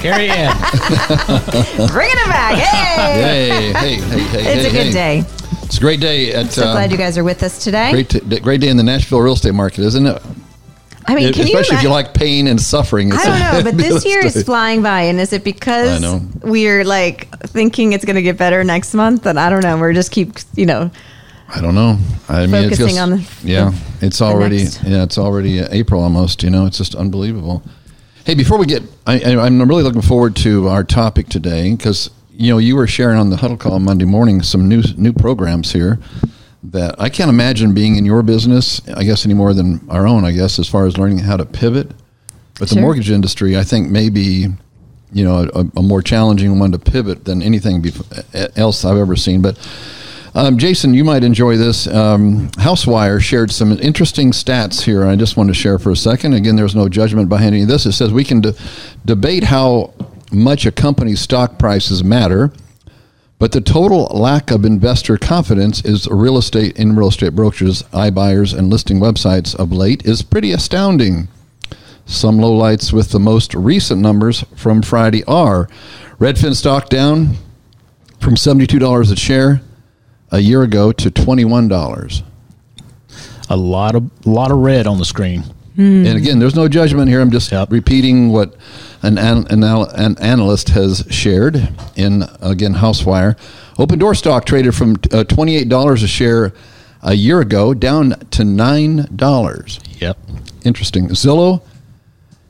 Carrie Ann. bringing it back. Hey! Hey, hey, hey, hey. It's hey, a good hey. day. It's a great day at So uh, glad you guys are with us today. great, t- great day in the Nashville real estate market, isn't it? I mean, can Especially you if you like pain and suffering. It's I don't know, but this year is flying by, and is it because we're like thinking it's going to get better next month? And I don't know. We're just keep, you know, I don't know. I mean, it's Focusing just, on the- yeah, it's already yeah, it's already uh, April almost. You know, it's just unbelievable. Hey, before we get, I, I'm really looking forward to our topic today because you know you were sharing on the huddle call Monday morning some new new programs here that I can't imagine being in your business. I guess any more than our own. I guess as far as learning how to pivot, but the Sure. mortgage industry, I think maybe you know a, a more challenging one to pivot than anything bef- else I've ever seen. But um, Jason, you might enjoy this. Um, Housewire shared some interesting stats here. I just want to share for a second. Again, there's no judgment behind any of this. It says we can de- debate how much a company's stock prices matter, but the total lack of investor confidence is real estate in real estate brokers, iBuyers, and listing websites of late is pretty astounding. Some lowlights with the most recent numbers from Friday are Redfin stock down from $72 a share a year ago to $21. A lot of lot of red on the screen. And again, there's no judgment here. I'm just Yep. repeating what an, an, an analyst has shared in, again, Housewire. Opendoor stock traded from uh, $28 a share a year ago down to $9. Yep. Interesting. Zillow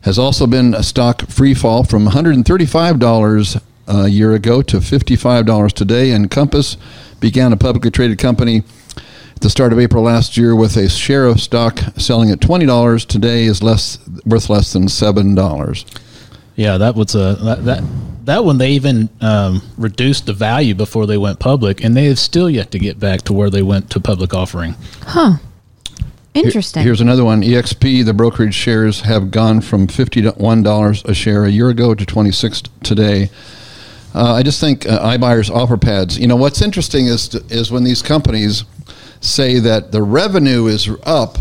has also been a stock free fall from $135 a year ago to $55 today. And Compass began a publicly traded company at the start of April last year with a share of stock selling at $20. Today is less worth less than $7. Yeah, that was a that that, that one. They even um, reduced the value before they went public, and they have still yet to get back to where they went to public offering. Huh. Interesting. Here's another one. EXP, the brokerage shares have gone from $51 a share a year ago to 26 today. Uh, I just think uh, iBuyers offer pads. You know what's interesting is is when these companies say that the revenue is up,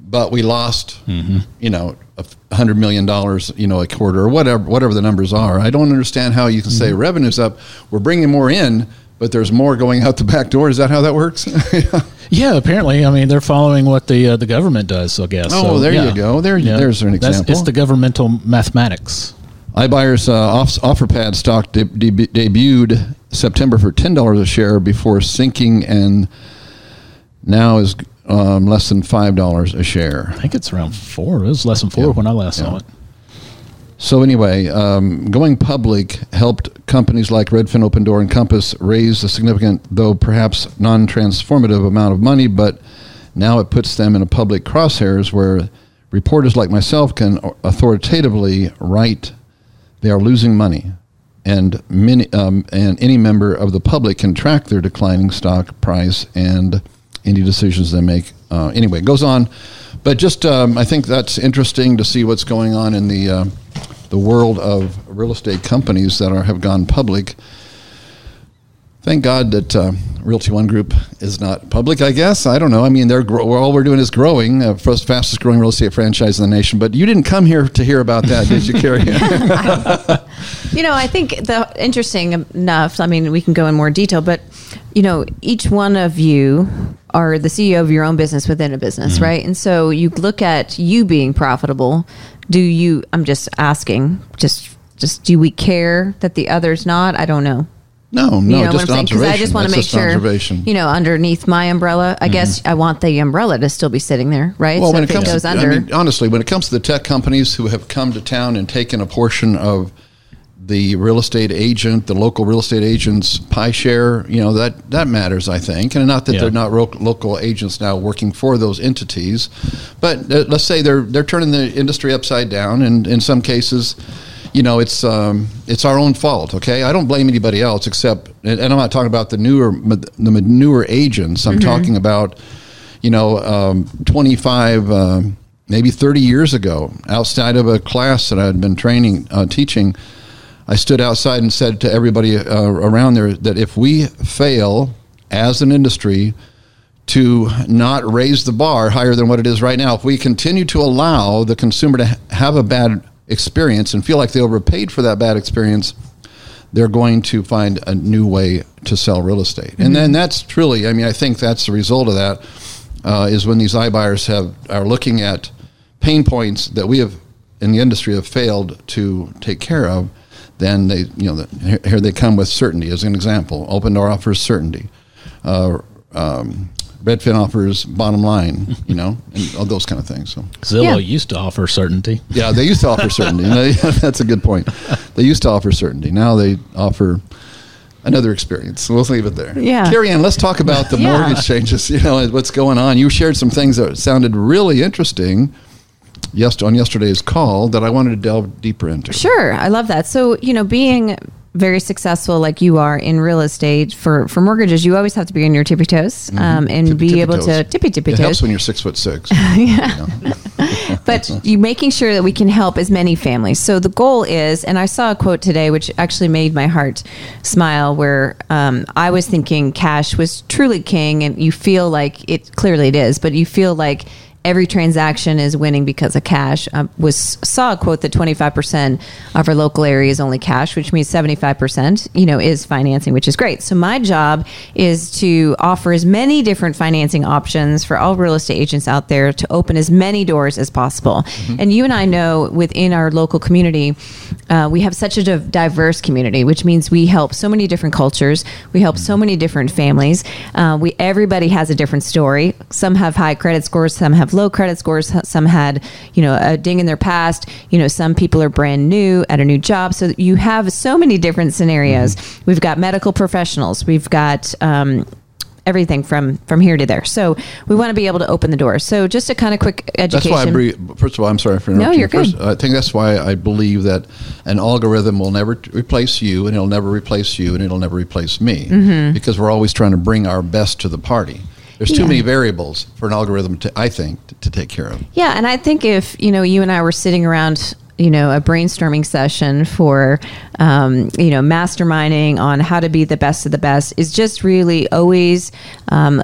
but we lost, you know, a hundred million dollars, you know, a quarter or whatever whatever the numbers are. I don't understand how you can say revenue's up. We're bringing more in, but there's more going out the back door. Is that how that works? Yeah, apparently. I mean, they're following what the uh, the government does. I guess. Oh, there you go. There- there's an That's- example. it's the governmental mathematics. iBuyers uh, off, OfferPad stock de- de- debuted September for ten dollars a share before sinking, and now is um, less than five dollars a share. I think it's around four. It was less than four Yeah. when I last Yeah. saw it. So anyway, um, going public helped companies like Redfin, Opendoor, and Compass raise a significant, though perhaps non-transformative amount of money, but now it puts them in a public crosshairs where reporters like myself can authoritatively write they are losing money, and many um, and any member of the public can track their declining stock price and any decisions they make. Uh, anyway, it goes on, but just um, I think that's interesting to see what's going on in the uh, the world of real estate companies that are have gone public. Thank God that uh, Realty One Group is not public. I guess I don't know. I mean, they're grow- all we're doing is growing, uh, first fastest growing real estate franchise in the nation. But you didn't come here to hear about that, did you, Carrie? You know, I think the interesting enough. I mean, we can go in more detail, but you know, each one of you are the CEO of your own business within a business, Mm-hmm. right? And so you look at you being profitable. Do you? I'm just asking. Just, just do we care that the other's not? I don't know. No, no, you know just what I'm saying? observation. I just want to make sure, observation. you know, underneath my umbrella, I guess I want the umbrella to still be sitting there, right? Well, so when if it comes, goes to, under, I mean, honestly, when it comes to the tech companies who have come to town and taken a portion of the real estate agent, the local real estate agent's pie share, you know that that matters, I think, and not that Yeah. they're not ro- local agents now working for those entities, but uh, let's say they're they're turning the industry upside down, and in some cases, you know, it's um, it's our own fault. Okay, I don't blame anybody else except, and, I'm not talking about the newer the newer agents. I'm talking about, you know, um, 25. Um, maybe 30 years ago, outside of a class that I had been training, uh, teaching, I stood outside and said to everybody uh, around there that if we fail as an industry to not raise the bar higher than what it is right now, if we continue to allow the consumer to ha- have a bad experience and feel like they overpaid for that bad experience, they're going to find a new way to sell real estate. And then that's truly, I mean, I think that's the result of that uh, is when these iBuyers have are looking at pain points that we have in the industry have failed to take care of, then they, you know, the, here- here they come with certainty. As an example, Opendoor offers certainty. Uh, um, Redfin offers bottom line, you know, and all those kind of things. So. Zillow Yeah. used to offer certainty. Yeah, they used to offer certainty. That's a good point. They used to offer certainty. Now they offer another experience. We'll leave it there. Yeah. Carrie Ann, let's talk about the Yeah. mortgage changes. You know, what's going on. You shared some things that sounded really interesting yes, on yesterday's call that I wanted to delve deeper into. Sure, I love that. So, you know, being very successful like you are in real estate for for mortgages, you always have to be on your tippy toes um, and Mm-hmm. Tippy- be tippy able toes. to tippy tippy It toes. helps when you're six foot six. but you making sure that we can help as many families. So the goal is, and I saw a quote today which actually made my heart smile, where um, I was thinking cash was truly king, and you feel like it clearly it is, but you feel like every transaction is winning because of cash. I was saw a quote that 25% of our local area is only cash, which means 75%, you know, is financing, which is great. So my job is to offer as many different financing options for all real estate agents out there to open as many doors as possible. And you and I know within our local community, uh, we have such a div- diverse community, which means we help so many different cultures. We help so many different families. Uh, we everybody has a different story. Some have high credit scores, some have low credit scores, some had you know a ding in their past. You know, some people are brand new at a new job, so you have so many different scenarios. We've got medical professionals. We've got um, everything from from here to there. So we want to be able to open the doors. So just a kind of quick That's education. why I. First of all, I'm sorry for interrupting. No, you're First, good. I think that's why I believe that an algorithm will never replace you, and it'll never replace you, and it'll never replace me, Mm-hmm. because we're always trying to bring our best to the party. There's too Yeah. many variables for an algorithm to, I think, to, to take care of. Yeah, and I think if you know you and I were sitting around, you know, a brainstorming session for, um, you know, masterminding on how to be the best of the best is just really always. Um,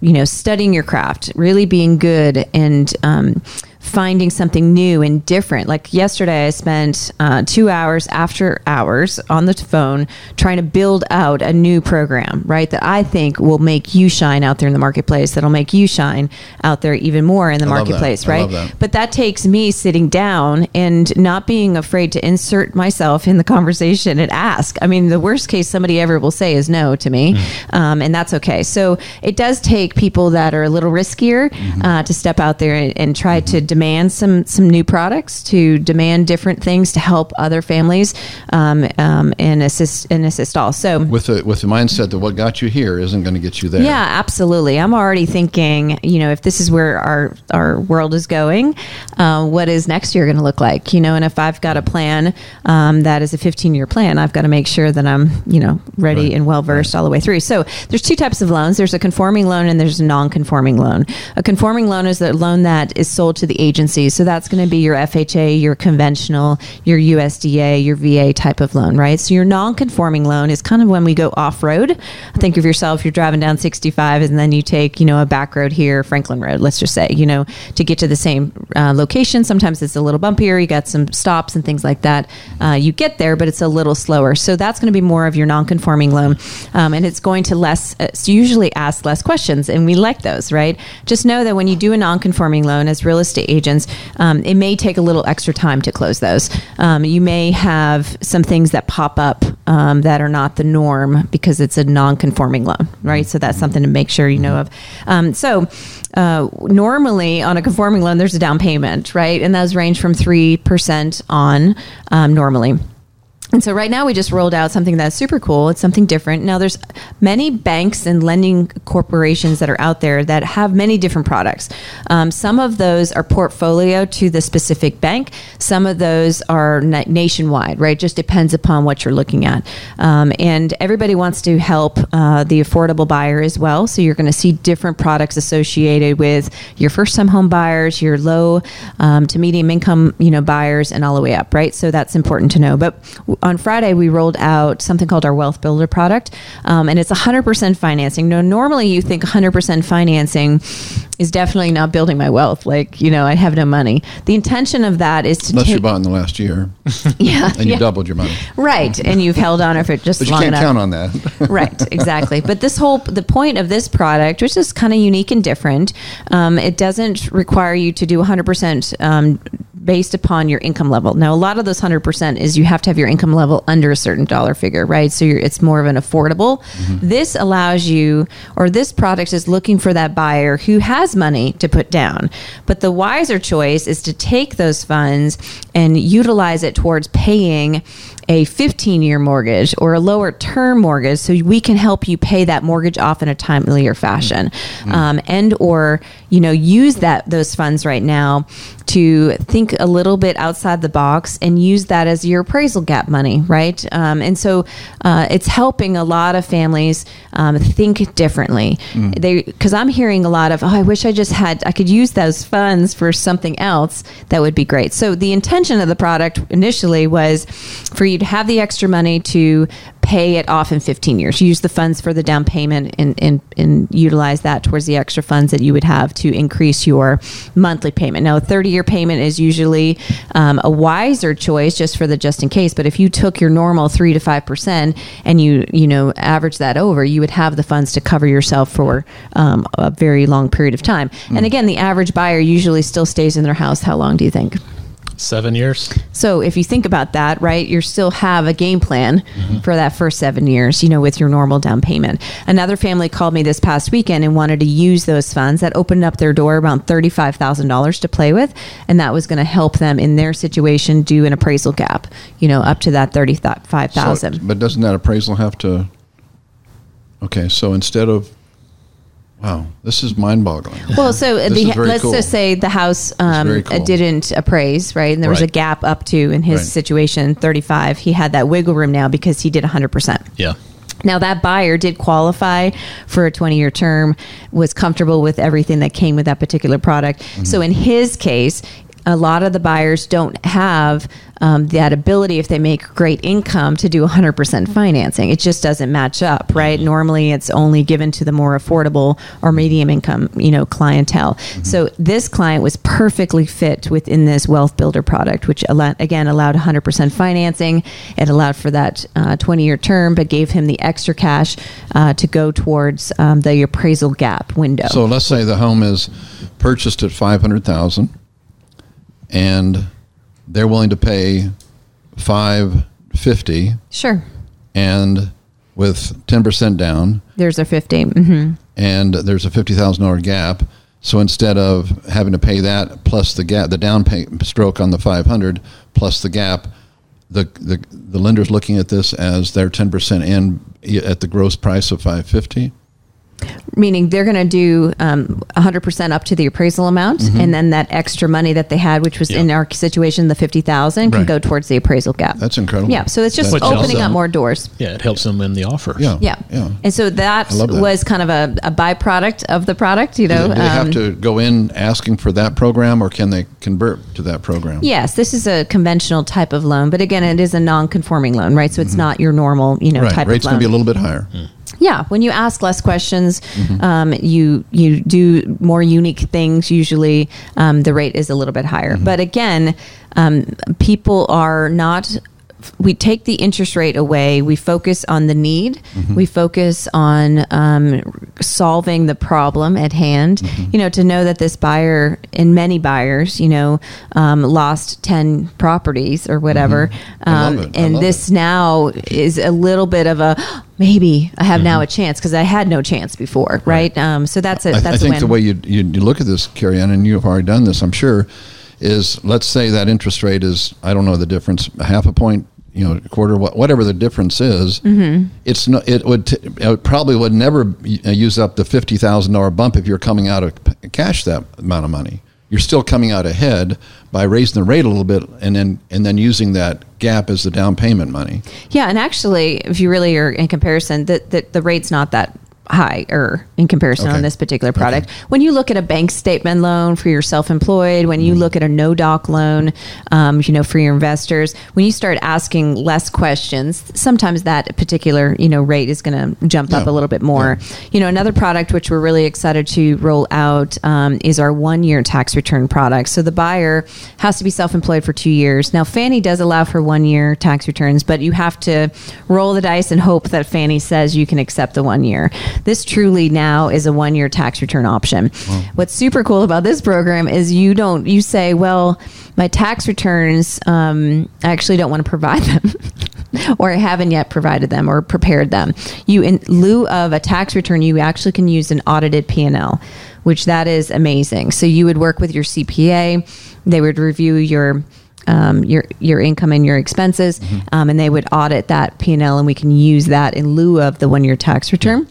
you know, studying your craft, really being good, and um, finding something new and different. Like yesterday, I spent uh, two hours after hours on the phone trying to build out a new program, right? That I think will make you shine out there in the marketplace. That'll make you shine out there even more in the I marketplace, right? that. But that takes me sitting down and not being afraid to insert myself in the conversation and ask. I mean, the worst case somebody ever will say is no to me, Mm-hmm. um, and that's okay. So it does take people that are a little riskier Mm-hmm. uh, to step out there and, and try to demand some some new products, to demand different things to help other families um, um, and assist and assist all. So With the with the mindset that what got you here isn't going to get you there. yeah, absolutely. I'm already thinking, you know, if this is where our our world is going, uh, what is next year going to look like? You know, and if I've got a plan um, that is a 15 year plan, I've got to make sure that I'm, you know, ready Right. and well versed all the way through. So there's two types of loans. There's a conforming loan and there's a non-conforming loan. A conforming loan is a loan that is sold to the agency. So that's going to be your FHA, your conventional, your USDA, your VA type of loan, right? So your non-conforming loan is kind of when we go off road. Think of yourself, you're driving down 65 and then you take, you know, a back road here, Franklin Road, let's just say, you know, to get to the same uh, location. Sometimes it's a little bumpier. You got some stops and things like that. Uh, you get there, but it's a little slower. So that's going to be more of your non-conforming loan. Um, and it's going to less, uh, it's usually ask less questions. And we like those, right? Just know that when you do a non-conforming loan as real estate agents, um, it may take a little extra time to close those. Um, you may have some things that pop up um, that are not the norm because it's a non-conforming loan, right? So that's something to make sure you know of. Um, so uh, normally on a conforming loan, there's a down payment, right? And those range from three percent on um, normally. And so right now we just rolled out something that's super cool. It's something different. Now there's many banks and lending corporations that are out there that have many different products. Um, some of those are portfolio to the specific bank. Some of those are na- nationwide, right? Just depends upon what you're looking at. Um, and everybody wants to help uh, the affordable buyer as well. So you're going to see different products associated with your first-time home buyers, your low um, to medium income, you know, buyers, and all the way up, right? So that's important to know. But on Friday, we rolled out something called our Wealth Builder product, um, and it's 100% financing. Now, normally you think 100% financing is definitely not building my wealth. Like, you know, I have no money. The intention of that is to Unless take, you bought in the last year yeah, and you yeah. doubled your money. right, and you've held on if it just But you can't enough count on that. right exactly but this whole the point of this product which is kind of unique and different um, it doesn't require you to do 100% um, based upon your income level now a lot of those 100% is you have to have your income level under a certain dollar figure right? So you're, it's more of an affordable. Mm-hmm. This allows you or this product is looking for that buyer who has money to put down. But the wiser choice is to take those funds and utilize it towards paying a 15 year mortgage or a lower term mortgage so we can help you pay that mortgage off in a timelier fashion. Um, and or you know use that those funds right now to think a little bit outside the box and use that as your appraisal gap money right? Um, and so uh, it's helping a lot of families um, think differently. They because i'm hearing a lot of oh i wish i just had i could use those funds for something else. That would be great. So the intention of the product initially was for you to have the extra money to pay it off in 15 years. Use the funds for the down payment and, and, and utilize that towards the extra funds that you would have to increase your monthly payment. Now a 30 year payment is usually um, a wiser choice just for the just in case but if you took your normal 3 to 5 percent and you you know average that over you would have the funds to cover yourself for um, a very long period of time. And again the average buyer usually still stays in their house. How long do you think Seven years. so if you think about that, right, you still have a game plan mm-hmm. for that first seven years, you know, with your normal down payment. Another family called me this past weekend and wanted to use those funds that opened up their door around thirty-five thousand dollars to play with, and that was going to help them in their situation do an appraisal gap, you know, up to that thirty-five So- thousand. but doesn't that appraisal have to? Okay, so instead of, wow, this is mind-boggling. Well, so the, let's cool. just say the house um, cool. didn't appraise, right? And there was a gap up to, in his Right. situation, 35. He had that wiggle room now because he did 100%. Yeah. Now that buyer did qualify for a 20 year term, was comfortable with everything that came with that particular product. Mm-hmm. So in his case, a lot of the buyers don't have um, that ability if they make great income to do 100% financing. It just doesn't match up, right? Normally, it's only given to the more affordable or medium income, you know, clientele. So this client was perfectly fit within this wealth builder product, which again allowed 100% financing. It allowed for that 20 year term, but gave him the extra cash uh, to go towards um, the appraisal gap window. So let's say the home is purchased at five hundred thousand, and they're willing to pay five fifty, sure, and with ten percent down, there's our 50. hmm and there's a fifty thousand dollar gap. So instead of having to pay that plus the gap, the down pay stroke on the five hundred plus the gap, the the the lender's looking at this as their ten percent in at the gross price of five fifty. Meaning they're going to do um, 100% up to the appraisal amount, Mm-hmm. and then that extra money that they had, which was in our situation, the 50,000, can Right. go towards the appraisal gap. That's incredible. Yeah, so it's just Which opening up more doors. Yeah. It helps them win the offer. Yeah. Yeah. Yeah. And so that, that. was kind of a, a byproduct of the product, you know. Do they have um, to go in asking for that program, or can they convert to that program? Yes, this is a conventional type of loan, but again, it is a non-conforming loan, right? So it's not your normal, you know, Mm-hmm. right. type Rate's of loan. going loan. to be a little bit higher. Yeah, when you ask less questions, Mm-hmm. um, you you do more unique things. Usually, um, the rate is a little bit higher. Mm-hmm. But again, um, people are not. We take the interest rate away. We focus on the need. Mm-hmm. We focus on um, solving the problem at hand. Mm-hmm. You know, to know that this buyer and many buyers, you know, um, lost ten properties or whatever, Mm-hmm. Um, and this now is a little bit of a maybe I have now a chance because I had no chance before, right? Um, so that's a Mm-hmm. I, that's I think a the way you, you look at this, Carrie Ann, and you have already done this, I'm sure, is let's say that interest rate is I don't know the difference, a half a point you know, quarter, whatever the difference is, Mm-hmm. it's no, it would t- it probably would never uh, use up the fifty thousand dollar bump if you're coming out of cash that amount of money. You're still coming out ahead by raising the rate a little bit and then and then using that gap as the down payment money. Yeah, and actually, if you really are in comparison, that the, the rate's not that high or in comparison Okay. on this particular product. When you look at a bank statement loan for your self-employed, when Mm-hmm. you look at a no doc loan, um, you know, for your investors, when you start asking less questions, sometimes that particular, you know, rate is going to jump up a little bit more. You know, another product which we're really excited to roll out um, is our one-year tax return product. So the buyer has to be self-employed for two years. Now, Fannie does allow for one-year tax returns, but you have to roll the dice and hope that Fannie says you can accept the one year. This truly now is a one-year tax return option. What's super cool about this program is you don't you say, well, my tax returns, um, I actually don't want to provide them. or I haven't yet provided them or prepared them. You, in lieu of a tax return, you actually can use an audited P and L, which that is amazing. So you would work with your CPA. They would review your um, your your income and your expenses, um, and they would audit that P and L, and we can use that in lieu of the one year tax return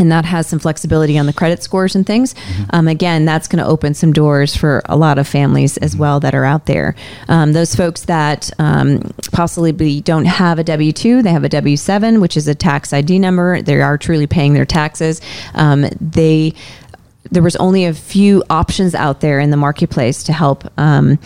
and that has some flexibility on the credit scores and things. Um, again, that's going to open some doors for a lot of families as well that are out there. Um, those folks that um, possibly don't have a W two, they have a W seven, which is a tax ID number. They are truly paying their taxes. Um, they there was only a few options out there in the marketplace to help um,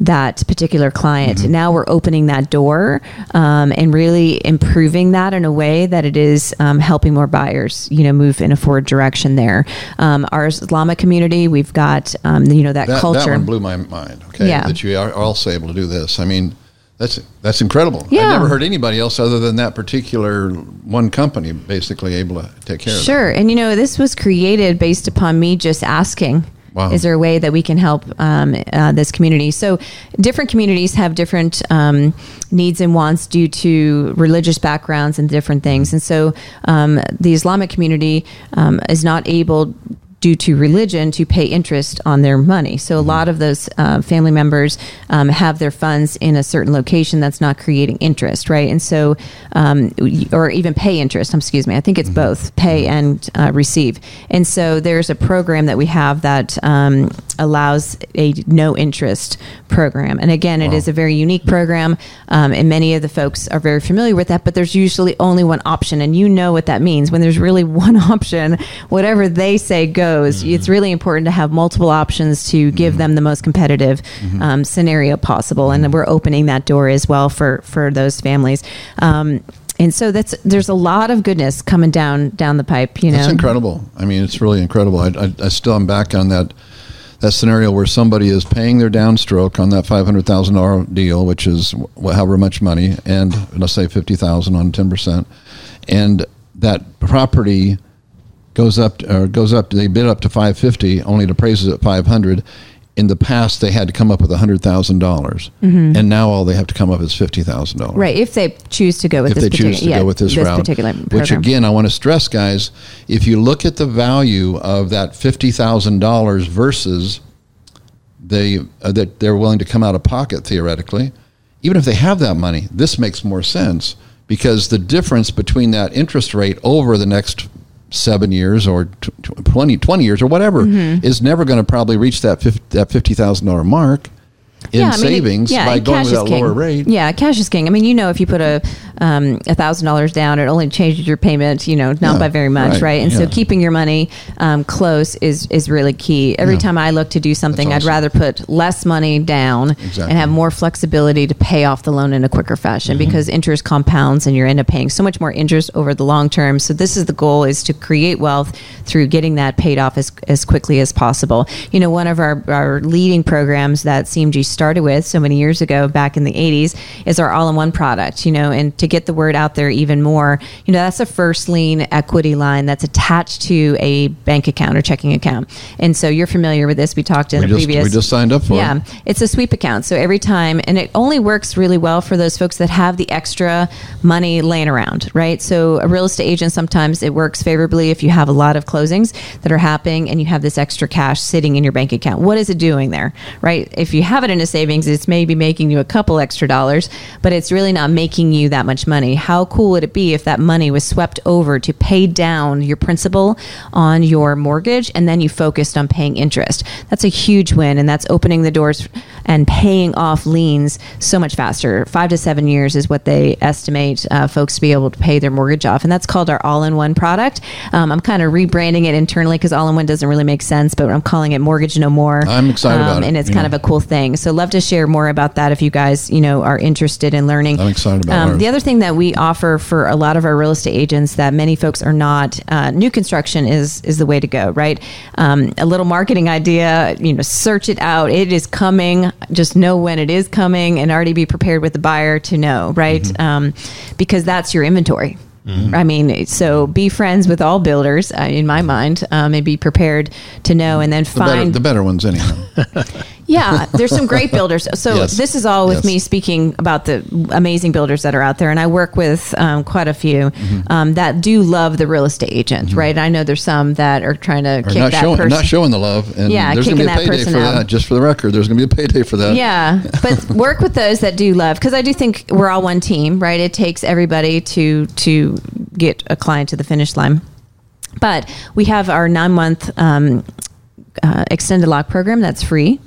that particular client. Now we're opening that door um, and really improving that in a way that it is um, helping more buyers, you know, move in a forward direction there. Um, our Islamic community, we've got, um, you know, that, That, culture. that one blew my mind. Okay, Yeah. that you are also able to do this. I mean, that's that's incredible. Yeah. I've never heard anybody else other than that particular one company basically able to take care of it. Sure. And you know, this was created based upon me just asking. Wow. Is there a way that we can help um, uh, this community? So, different communities have different um, needs and wants due to religious backgrounds and different things. And so, um, the Islamic community um, is not able due to religion to pay interest on their money. So a lot of those uh, family members um, have their funds in a certain location that's not creating interest, right? And so, um, or even pay interest. um, Excuse me. I think it's both pay and uh, receive. And so there's a program that we have that um, allows a no interest program. And again, it is a very unique program, um, and many of the folks are very familiar with that. But there's usually only one option, and you know what that means. When there's really one option, whatever they say goes. It's really important to have multiple options to give them the most competitive um, scenario possible, and we're opening that door as well for for those families. Um, and so that's there's a lot of goodness coming down down the pipe. You know, That's incredible. I mean, it's really incredible. I, I, I still am back on that that scenario where somebody is paying their downstroke on that five hundred thousand dollar deal, which is however much money, and let's say fifty thousand on ten percent, and that property goes up or goes up. They bid up to five fifty, only it appraises at five hundred. In the past, they had to come up with hundred thousand dollars, and now all they have to come up is fifty thousand dollars right? If they choose to go with if this they particular, choose to yeah, go with this, route. particular Which again, I want to stress, guys, if you look at the value of that fifty thousand dollars versus the uh, that they're willing to come out of pocket theoretically, even if they have that money, this makes more sense because the difference between that interest rate over the next seven years or t- t- 20, 20 years or whatever Mm-hmm. is never going to probably reach that 50, that $50,000 mark in I mean, it- savings by going with that king. lower rate. Yeah, cash is king. I mean, you know, if you put a um, a thousand dollars down, it only changes your payment. You know, not Yeah, by very much, right, right? And so keeping your money um, close is is really key. Every Yeah. time I look to do something, That's I'd rather put less money down Exactly. and have more flexibility to pay off the loan in a quicker fashion Mm-hmm. because interest compounds and you end up paying so much more interest over the long term. So this is the goal: is to create wealth through getting that paid off as as quickly as possible. You know, one of our our leading programs that CMG started with so many years ago, back in the '80s, is our all-in-one product. You know, and to get the word out there even more, you know, that's a first lien equity line that's attached to a bank account or checking account. And so you're familiar with this. We talked in We the just- previous. we just signed up for it. yeah, it's a sweep account. So every time, and it only works really well for those folks that have the extra money laying around, right? So a real estate agent sometimes it works favorably if you have a lot of closings that are happening and you have this extra cash sitting in your bank account. What is it doing there, right? If you have it in a savings, it's maybe making you a couple extra dollars, but it's really not making you that much money. How cool would it be if that money was swept over to pay down your principal on your mortgage and then you focused on paying interest? That's a huge win, and that's opening the doors and paying off liens so much faster. Five to seven years is what they estimate uh, folks to be able to pay their mortgage off, and that's called our all-in-one product. Um, I'm kind of rebranding it internally because all-in-one doesn't really make sense, but I'm calling it Mortgage No More. I'm excited about it, and it's kind know. of a cool thing. So, love to share more about that if you guys, you know, are interested in learning. I'm excited about Um, ours. the other thing that we offer for a lot of our real estate agents that many folks are not uh, new construction is is the way to go right? Um, a little marketing idea you know search it out. It is coming. Just know when it is coming and already be prepared with the buyer to know right? Mm-hmm. um, because that's your inventory. I mean, so be friends with all builders, uh, in my mind, um, and be prepared to know, and then The better, find the better ones, anyhow. yeah, there's some great builders. So Yes. this is all with Yes. me speaking about the amazing builders that are out there, and I work with um, quite a few Mm-hmm. um, that do love the real estate agent, right? I know there's some that are trying to Or kick not that showing, person. not showing the love. And Yeah, there's going to be a payday for out. that. Just for the record, there's going to be a payday for that. Yeah, but work with those that do love because I do think we're all one team, right? It takes everybody to to get a client to the finish line. But we have our nine month um, uh, extended lock program that's free.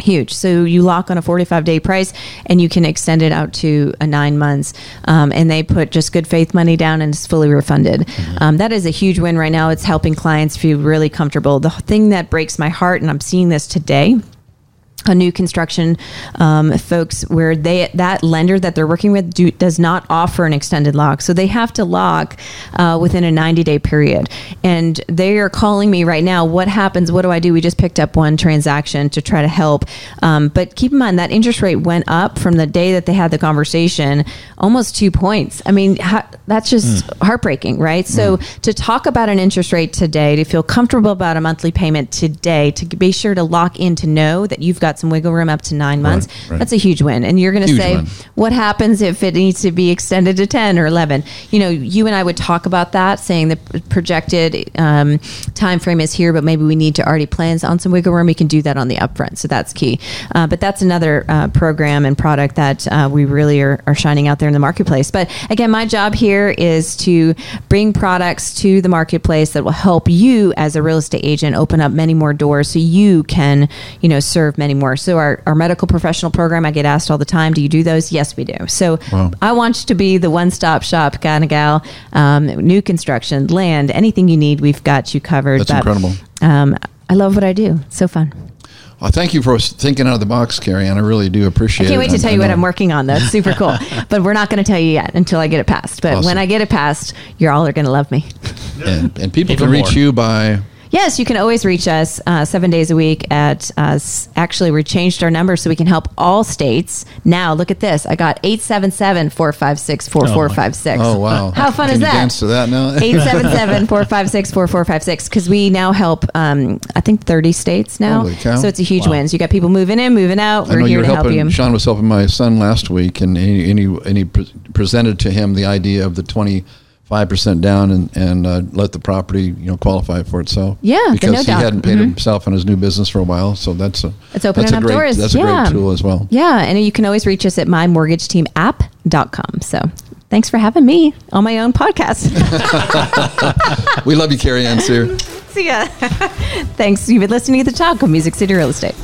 Huge. So you lock on a 45 day price and you can extend it out to a nine months. Um, and they put just good faith money down and it's fully refunded. Um, that is a huge win right now. It's helping clients feel really comfortable. The thing that breaks my heart, and I'm seeing this today, a new construction um, folks where they that lender that they're working with do, does not offer an extended lock. So they have to lock uh, within a 90 day period. And they are calling me right now what happens? What do i do? We just picked up one transaction to try to help. Um, but keep in mind that interest rate went up from the day that they had the conversation almost two points. I mean ha- that's just heartbreaking right? So to talk about an interest rate today to feel comfortable about a monthly payment today to be sure to lock in to know that you've got some wiggle room up to nine months. right. that's a huge win. And you're going to say win. what happens if it needs to be extended to 10 or 11 you know you and i would talk about that saying the projected um, time frame is here but maybe we need to already plan on some wiggle room. We can do that on the upfront so that's key. Uh, but that's another uh, program and product that uh, we really are, are shining out there in the marketplace. But again my job here is to bring products to the marketplace that will help you as a real estate agent open up many more doors so you can you know serve many more so our, our medical professional program i get asked all the time do you do those yes we do so Wow. i want you to be the one-stop shop kind of gal um, new construction land anything you need we've got you covered That's But, incredible. um, i love what i do It's so fun Well, thank you for thinking out of the box, Carrie, and I really do appreciate it. I can't wait to And tell I you what I'm working on. though. It's super cool. but we're not going to tell you yet until I get it passed. But Awesome. when I get it passed, you're all are going to love me. And, and people Even can reach more. you by Yes, you can always reach us uh, seven days a week at us. Actually, we changed our number so we can help all states. Now, look at this. I got 877 456 4456. Oh wow! How fun Can is you that? Dance to that now. 877 456 4456 because we now help, um, I think, 30 states now. Holy cow. So it's a huge Wow. win. So you got people moving in, moving out. I We're know you here were to help helping. you. Sean was helping my son last week, and he and he, and he pre- presented to him the idea of the twenty five percent down and and uh, let the property you know qualify for itself. Yeah, because no he doubt. hadn't paid Mhm. himself in his new business for a while, so that's a It's opening that's a up great, doors. That's a Yeah. great tool as well. Yeah, and you can always reach us at mymortgageteamapp.com. So thanks for having me on my own podcast. We love you, Carrie Ann Sear. See ya. thanks. You've been listening to the talk of Music City Real Estate.